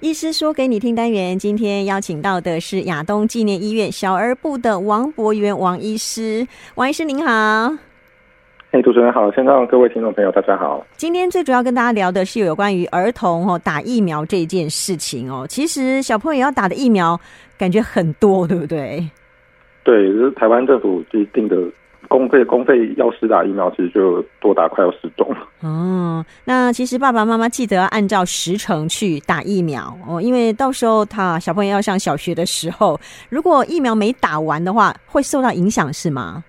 医师说给你听单元，今天邀请到的是亚东纪念医院小儿部的王博元王医师。王医师您好，哎，主持人好，线上各位听众朋友大家好。今天最主要跟大家聊的是有关于儿童哦打疫苗这件事情哦。其实小朋友要打的疫苗感觉很多，对不对？对，就是台湾政府就定的。公费公费要施打疫苗，其实就多打快要十种。哦，那其实爸爸妈妈记得要按照时程去打疫苗哦，因为到时候他小朋友要上小学的时候，如果疫苗没打完的话，会受到影响是吗？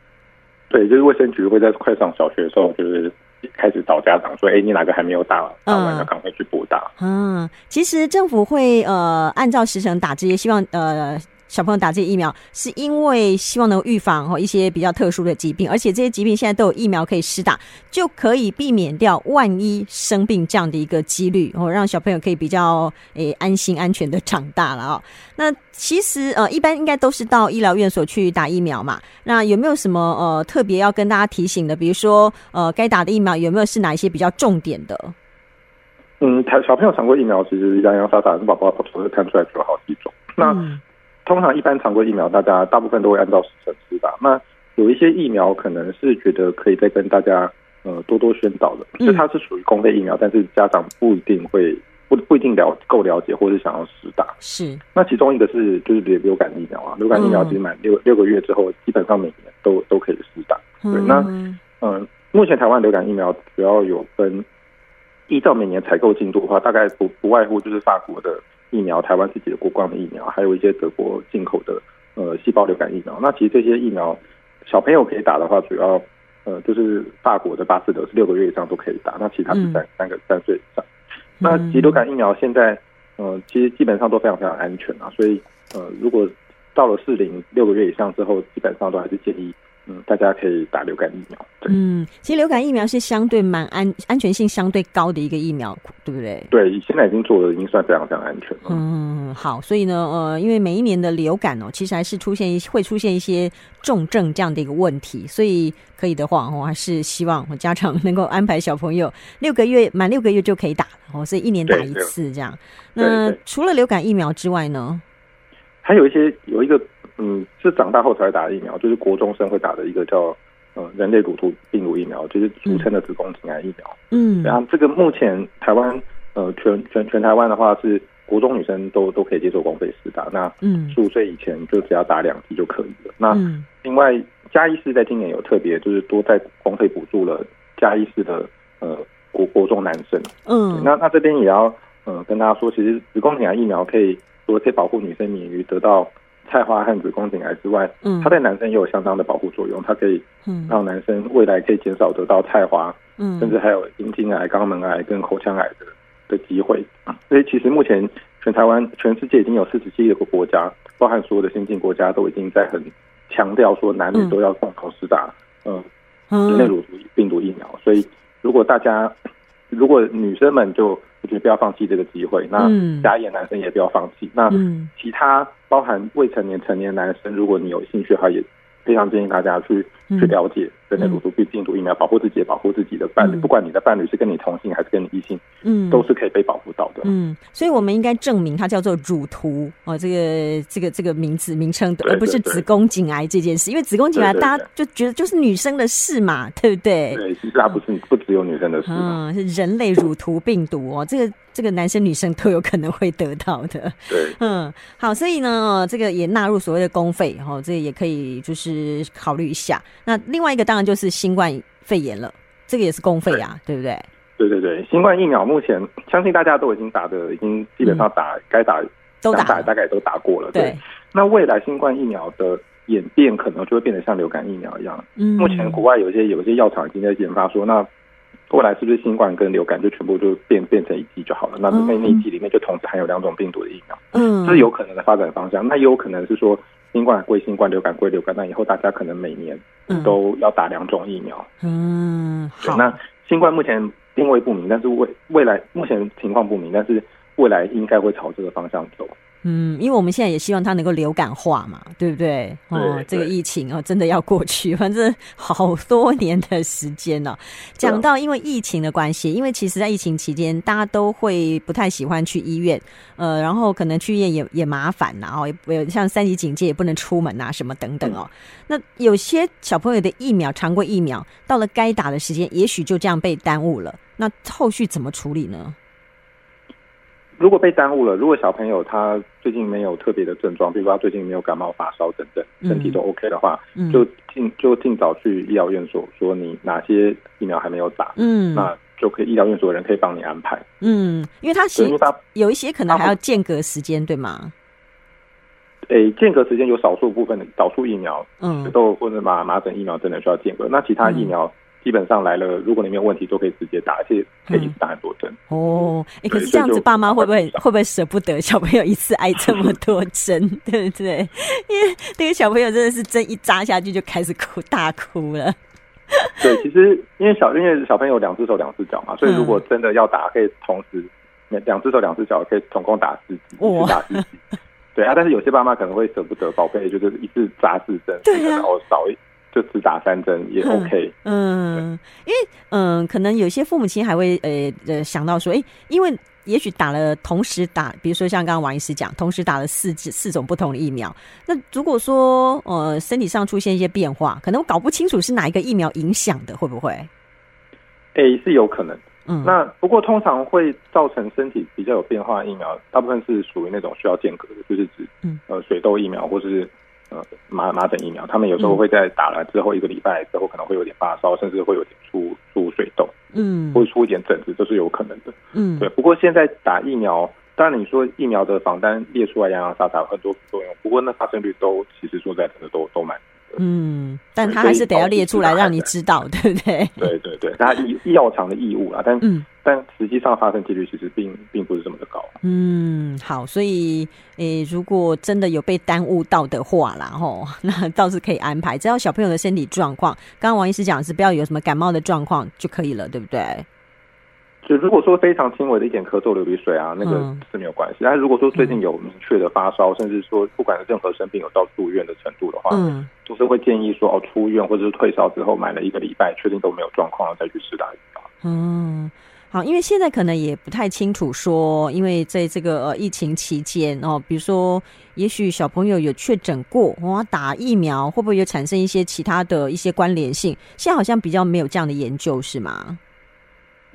对，就是卫生局会在快上小学的时候，就是开始找家长说：“哎，你哪个还没有打？打完要赶快去补打。”嗯，其实政府会呃按照时程打这些，希望呃。小朋友打这些疫苗，是因为希望能够预防哦一些比较特殊的疾病，而且这些疾病现在都有疫苗可以施打，就可以避免掉万一生病这样的一个几率哦，让小朋友可以比较诶安心安全的长大了哦。那其实呃一般应该都是到医疗院所去打疫苗嘛。那有没有什么呃特别要跟大家提醒的？比如说呃该打的疫苗有没有是哪一些比较重点的？嗯，小小朋友常规疫苗其实洋洋洒洒，宝宝从这看出来就有好几种。那、嗯通常一般常规疫苗，大家大部分都会按照时程施打。那有一些疫苗可能是觉得可以再跟大家呃多多宣导的，就它是属于公费疫苗，但是家长不一定会不不一定了够了解，或是想要施打。是。那其中一个是就是流流感疫苗啊，流感疫苗其实满六六个月之后，基本上每年都都可以施打。对。那嗯、呃，目前台湾流感疫苗主要有分，依照每年采购进度的话，大概不不外乎就是法国的。疫苗，台湾自己的国光的疫苗，还有一些德国进口的呃细胞流感疫苗。那其实这些疫苗，小朋友可以打的话，主要呃就是法国的巴斯德是六个月以上都可以打，那其他是三、嗯、三个三岁以上。那其实流感疫苗现在呃其实基本上都非常非常安全啊，所以呃如果到了适龄六个月以上之后，基本上都还是建议。嗯，大家可以打流感疫苗。对。嗯，其实流感疫苗是相对蛮安安全性相对高的一个疫苗，对不对？对，现在已经做的已经算非常非常安全了。嗯，好，所以呢，呃，因为每一年的流感哦，其实还是出现一会出现一些重症这样的一个问题，所以可以的话，我还是希望家长能够安排小朋友六个月满六个月就可以打哦，所以一年打一次这样。那除了流感疫苗之外呢，还有一些有一个。嗯，是长大后才会打的疫苗，就是国中生会打的一个叫呃人类乳头病毒疫苗，就是俗称的子宫颈癌疫苗。嗯，然后这个目前台湾呃全全全台湾的话是国中女生都都可以接受公费施打，那嗯十五岁以前就只要打两剂就可以了。那另外嘉义市在今年有特别就是多在公费补助了嘉义市的呃国国中男生。嗯，那那这边也要呃跟大家说，其实子宫颈癌疫苗可以除了可以保护女生免于得到。菜花和子宫颈癌之外，嗯，它对男生也有相当的保护作用。它可以让男生未来可以减少得到菜花，嗯，甚至还有阴茎癌、肛门癌跟口腔癌的的机会。所以其实目前全台湾、全世界已经有四十七个国家，包含所有的先进国家，都已经在很强调说男女都要共同施打，嗯，人类乳突病毒疫苗。所以如果大家，如果女生们就我觉得不要放弃这个机会，那家业男生也不要放弃。那其他包含未成年、成年男生，如果你有兴趣的话，也非常建议大家去去了解人类乳突病病毒疫苗，保护自己，保护自己的伴侣。不管你的伴侣是跟你同性还是跟你异性，嗯，都是可以被保护到的。嗯，所以我们应该证明它叫做乳突哦，这个这个这个名字名称，而不是子宫颈癌这件事。因为子宫颈癌大家就觉得就是女生的事嘛，对不对？对，其实它不是不只有女生的事，嗯，是人类乳突病毒哦，这个。这个男生女生都有可能会得到的。对，嗯，好，所以呢，这个也纳入所谓的公费，哈，这个也可以就是考虑一下。那另外一个当然就是新冠肺炎了，这个也是公费啊，对，对不对？对对对，新冠疫苗目前相信大家都已经打的，已经基本上打该、嗯、打都打，大概都打过了。对，对，那未来新冠疫苗的演变可能就会变得像流感疫苗一样。嗯，目前国外有些有些药厂已经在研发说那。未来是不是新冠跟流感就全部就变变成一剂就好了？那那那一剂里面就同时含有两种病毒的疫苗，嗯，这是有可能的发展方向。那也有可能是说新冠归新冠，流感归流感。那以后大家可能每年都要打两种疫苗。嗯，好。那新冠目前定位不明，但是未未来目前情况不明，但是未来应该会朝这个方向走。嗯，因为我们现在也希望它能够流感化嘛，对不对？哦，这个疫情哦，真的要过去，反正好多年的时间了。讲到因为疫情的关系，因为其实在疫情期间，大家都会不太喜欢去医院，呃，然后可能去医院也也麻烦呐，哦，也像三级警戒也不能出门啊，什么等等哦。那有些小朋友的疫苗，常规疫苗到了该打的时间，也许就这样被耽误了。那后续怎么处理呢？如果被耽误了，如果小朋友他最近没有特别的症状，比如说他最近没有感冒、发烧等等，身体都 OK 的话，嗯、就尽就尽早去医疗院所，说你哪些疫苗还没有打，嗯，那就可以医疗院所的人可以帮你安排，嗯，因为他是有一些可能还要间隔时间，对吗？诶、欸，间隔时间有少数部分的少数疫苗，嗯，都或者麻麻疹疫苗真的需要间隔，那其他疫苗。嗯基本上来了，如果你没有问题，都可以直接打，而且可以一次打很多针、嗯。哦，哎、欸，可是这样子，爸妈会不会 会不会舍不得小朋友一次挨这么多针，对不对？因为那个小朋友真的是针一扎下去就开始哭大哭了。对，其实因为小因为小朋友两只手两只脚嘛，所以如果真的要打，可以同时两只手两只脚可以总共打四剂，一次打四剂。对啊，但是有些爸妈可能会舍不得宝贝，就是一次扎四针，对啊，然后少一。就只打三针也 OK，嗯，因为嗯，可能有些父母亲还会呃呃想到说，哎，因为也许打了同时打，比如说像刚刚王医师讲，同时打了四四种不同的疫苗，那如果说呃身体上出现一些变化，可能我搞不清楚是哪一个疫苗影响的，会不会？哎，是有可能，嗯，那不过通常会造成身体比较有变化的疫苗，大部分是属于那种需要间隔的，就是指嗯呃水痘疫苗或者是。呃，麻麻疹疫苗，他们有时候会在打了之后一个礼拜之后，可能会有点发烧，甚至会有点出出水痘，嗯，会出一点疹子，这是有可能的，嗯，对。不过现在打疫苗，当然你说疫苗的防单列出来洋洋洒洒很多副作用，不过那发生率都其实说在真的都都蛮。嗯，但他还是得要列出来让你知道，对不对？对对对，他医药厂的义务啊，但嗯，但实际上发生几率其实并并不是这么的高。嗯，好，所以诶、欸，如果真的有被耽误到的话啦，吼，那倒是可以安排，只要小朋友的身体状况，刚刚王医师讲的是不要有什么感冒的状况就可以了，对不对？就如果说非常轻微的一点咳嗽、流鼻水啊，那个是没有关系。嗯、但是如果说最近有明确的发烧，嗯、甚至说不管是任何生病有到住院的程度的话，嗯，都是会建议说哦，出院或者是退烧之后买了一个礼拜，确定都没有状况了再去施打疫苗。嗯，好，因为现在可能也不太清楚说，因为在这个呃疫情期间哦，比如说也许小朋友有确诊过，哇，打疫苗会不会有产生一些其他的一些关联性？现在好像比较没有这样的研究，是吗？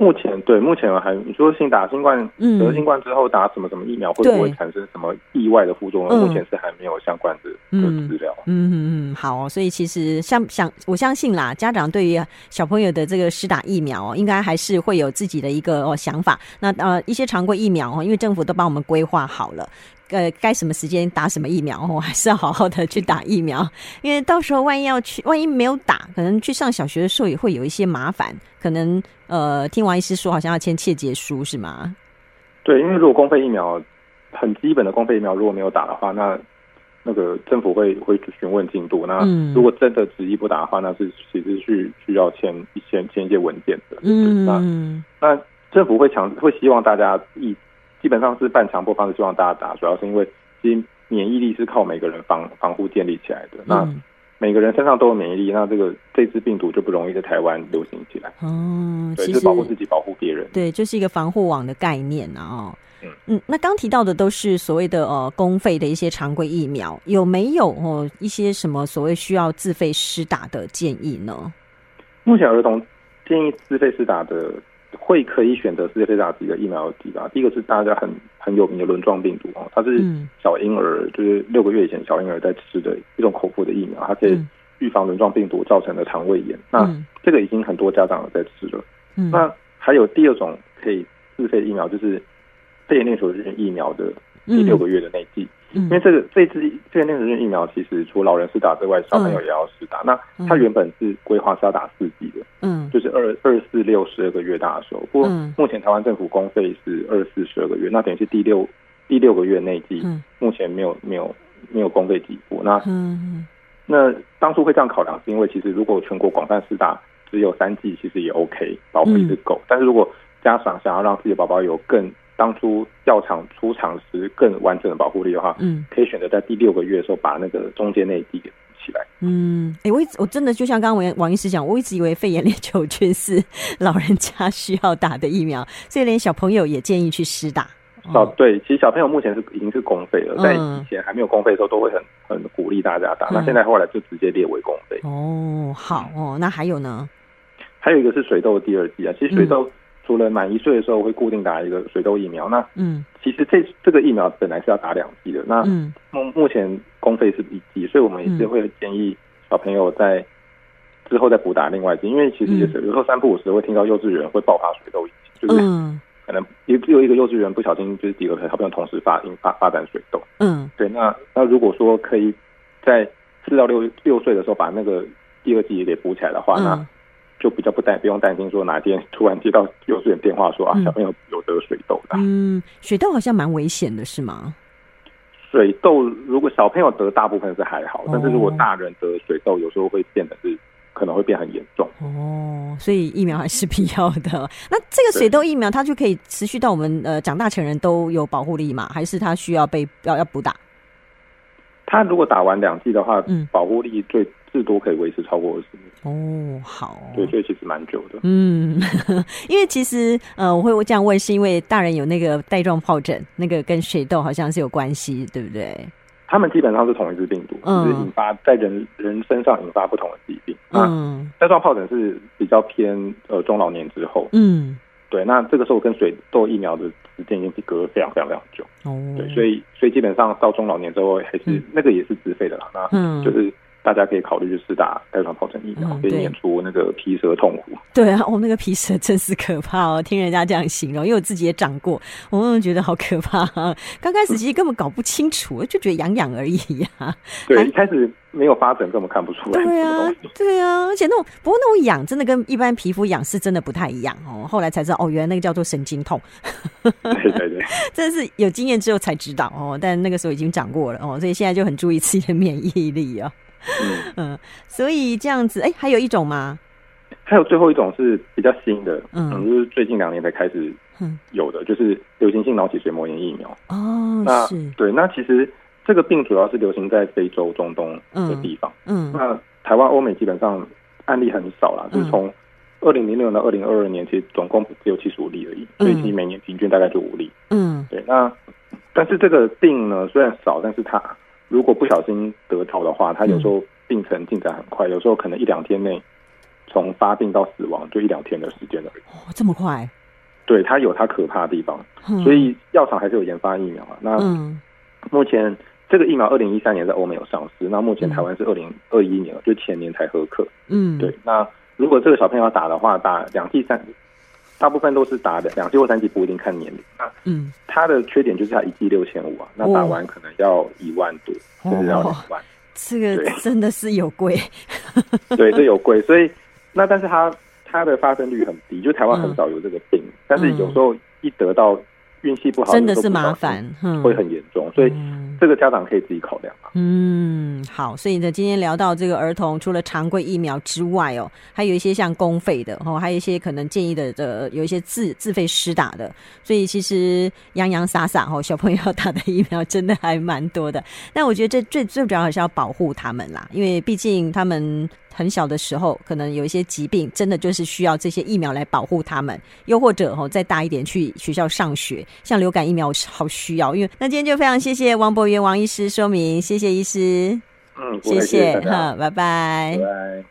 目前对，目前还你说新打新冠，得新冠之后打什么什么疫苗，会不会产生什么意外的副作用？嗯、目前是还没有相关的的资料。嗯嗯嗯，好，所以其实像想我相信啦，家长对于小朋友的这个施打疫苗，应该还是会有自己的一个哦想法。那呃一些常规疫苗哦，因为政府都帮我们规划好了。呃，该什么时间打什么疫苗，我还是要好好的去打疫苗，因为到时候万一要去，万一没有打，可能去上小学的时候也会有一些麻烦。可能呃，听王医师说，好像要签切结书是吗？对，因为如果公费疫苗很基本的公费疫苗如果没有打的话，那那个政府会会询问进度。那如果真的执意不打的话，那是其实是需要签一签签一些文件的。嗯，那那政府会强会希望大家一。基本上是半强迫方式，希望大家打，主要是因为其实免疫力是靠每个人防防护建立起来的。嗯、那每个人身上都有免疫力，那这个这支病毒就不容易在台湾流行起来。哦，对，就是保护自己，保护别人。对，就是一个防护网的概念啊。哦，嗯嗯，那刚提到的都是所谓的呃公费的一些常规疫苗，有没有哦一些什么所谓需要自费施打的建议呢？目前儿童建议自费施打的。会可以选择世界非常几个疫苗的几吧。第一个是大家很很有名的轮状病毒哦，它是小婴儿就是六个月以前小婴儿在吃的一种口服的疫苗，它可以预防轮状病毒造成的肠胃炎。那这个已经很多家长有在吃了。那还有第二种可以自费疫苗，就是肺炎链球菌疫苗的第六个月的内剂。因为这个这支肺炎链球菌疫苗，其实除老人是打之外，小朋友也要施打。那它原本是规划是要打四剂的，嗯，就是二二四六十二个月大的时候。不过目前台湾政府公费是二四十二个月，那等于是第六第六个月内剂，目前没有没有没有公费给付。那那当初会这样考量，是因为其实如果全国广泛施打，只有三剂，其实也 OK，保护力是够。但是如果家长想要让自己的宝宝有更当初药厂出厂时更完整的保护力的话，嗯，可以选择在第六个月的时候把那个中间那一滴给补起来。嗯，哎、欸，我一直我真的就像刚刚王王医师讲，我一直以为肺炎链球菌是老人家需要打的疫苗，所以连小朋友也建议去施打。哦，对，其实小朋友目前是已经是公费了，在以前还没有公费的时候，都会很很鼓励大家打。嗯、那现在后来就直接列为公费。哦，好哦，那还有呢？还有一个是水痘的第二季啊。其实水痘除了满一岁的时候会固定打一个水痘疫苗，那嗯，其实这这个疫苗本来是要打两剂的。那目目前公费是一剂，所以我们也是会建议小朋友在之后再补打另外一剂，因为其实也是有时候三不五时会听到幼稚园会爆发水痘疫情，就是。嗯。可能有有一个幼稚园不小心就是几个小朋友同时发引发发展水痘，嗯，对，那那如果说可以在四到六六岁的时候把那个第二剂也给补起来的话，嗯、那就比较不担不用担心说哪天突然接到幼稚园电话说、嗯、啊小朋友有得水痘的，嗯，水痘好像蛮危险的是吗？水痘如果小朋友得大部分是还好，哦、但是如果大人得水痘有时候会变得是。可能会变很严重哦，所以疫苗还是必要的。那这个水痘疫苗，它就可以持续到我们呃长大成人都有保护力吗？还是它需要被要要补打？它如果打完两剂的话，嗯，保护力最至多可以维持超过二十年。哦，好，对，所以其实蛮久的。嗯，因为其实呃，我会这样问，是因为大人有那个带状疱疹，那个跟水痘好像是有关系，对不对？他们基本上是同一只病毒，嗯、就是引发在人人身上引发不同的疾病。嗯，带状疱疹是比较偏呃中老年之后。嗯，对，那这个时候跟水痘疫苗的时间已经隔了非常非常非常久。哦，对，所以所以基本上到中老年之后还是、嗯、那个也是自费的啦。那就是。大家可以考虑去施打带状疱疹疫苗，可以免除那个皮蛇痛苦。对啊，哦，那个皮蛇真是可怕哦！听人家这样形容，因为我自己也长过，我觉得好可怕啊。刚开始其实根本搞不清楚，就觉得痒痒而已呀、啊。对，一开始没有发疹，根本看不出来。对啊，对啊，而且那种不过那种痒真的跟一般皮肤痒是真的不太一样哦。后来才知道，哦，原来那个叫做神经痛。对对对，真的是有经验之后才知道哦。但那个时候已经长过了哦，所以现在就很注意自己的免疫力啊。嗯嗯，所以这样子，哎、欸，还有一种吗？还有最后一种是比较新的，嗯，就是最近两年才开始有的，就是流行性脑脊髓膜炎疫苗。哦，那对，那其实这个病主要是流行在非洲、中东的地方。嗯，嗯那台湾、欧美基本上案例很少啦，就是从二零零六到二零二二年，其实总共只有七十五例而已，所以其实每年平均大概就五例。嗯，对，那但是这个病呢，虽然少，但是它。如果不小心得到的话，它有时候病程进展很快，嗯、有时候可能一两天内从发病到死亡就一两天的时间而已。哦，这么快？对，它有它可怕的地方，嗯、所以药厂还是有研发疫苗啊。那目前这个疫苗二零一三年在欧美有上市，那目前台湾是二零二一年，就前年才合可。嗯，对。那如果这个小朋友要打的话，打两剂三。大部分都是打的两剂或三剂，不一定看年龄。那嗯，它的缺点就是它一剂六千五啊，那打完可能要一万多，甚至要两万。这个真的是有贵。对，这有贵，所以那但是它它的发生率很低，就台湾很少有这个病，但是有时候一得到。运气不好，真的是麻烦，会很严重，所以这个家长可以自己考量。嗯，好，所以呢，今天聊到这个儿童，除了常规疫苗之外哦，还有一些像公费的哦，还有一些可能建议的的，有一些自自费施打的，所以其实洋洋洒洒哦，小朋友打的疫苗真的还蛮多的。但我觉得这最最主要还是要保护他们啦，因为毕竟他们。很小的时候，可能有一些疾病，真的就是需要这些疫苗来保护他们。又或者哦，再大一点去学校上学，像流感疫苗好需要。因为那今天就非常谢谢王博元王医师说明，谢谢医师，嗯，谢谢，哈，拜拜。拜拜。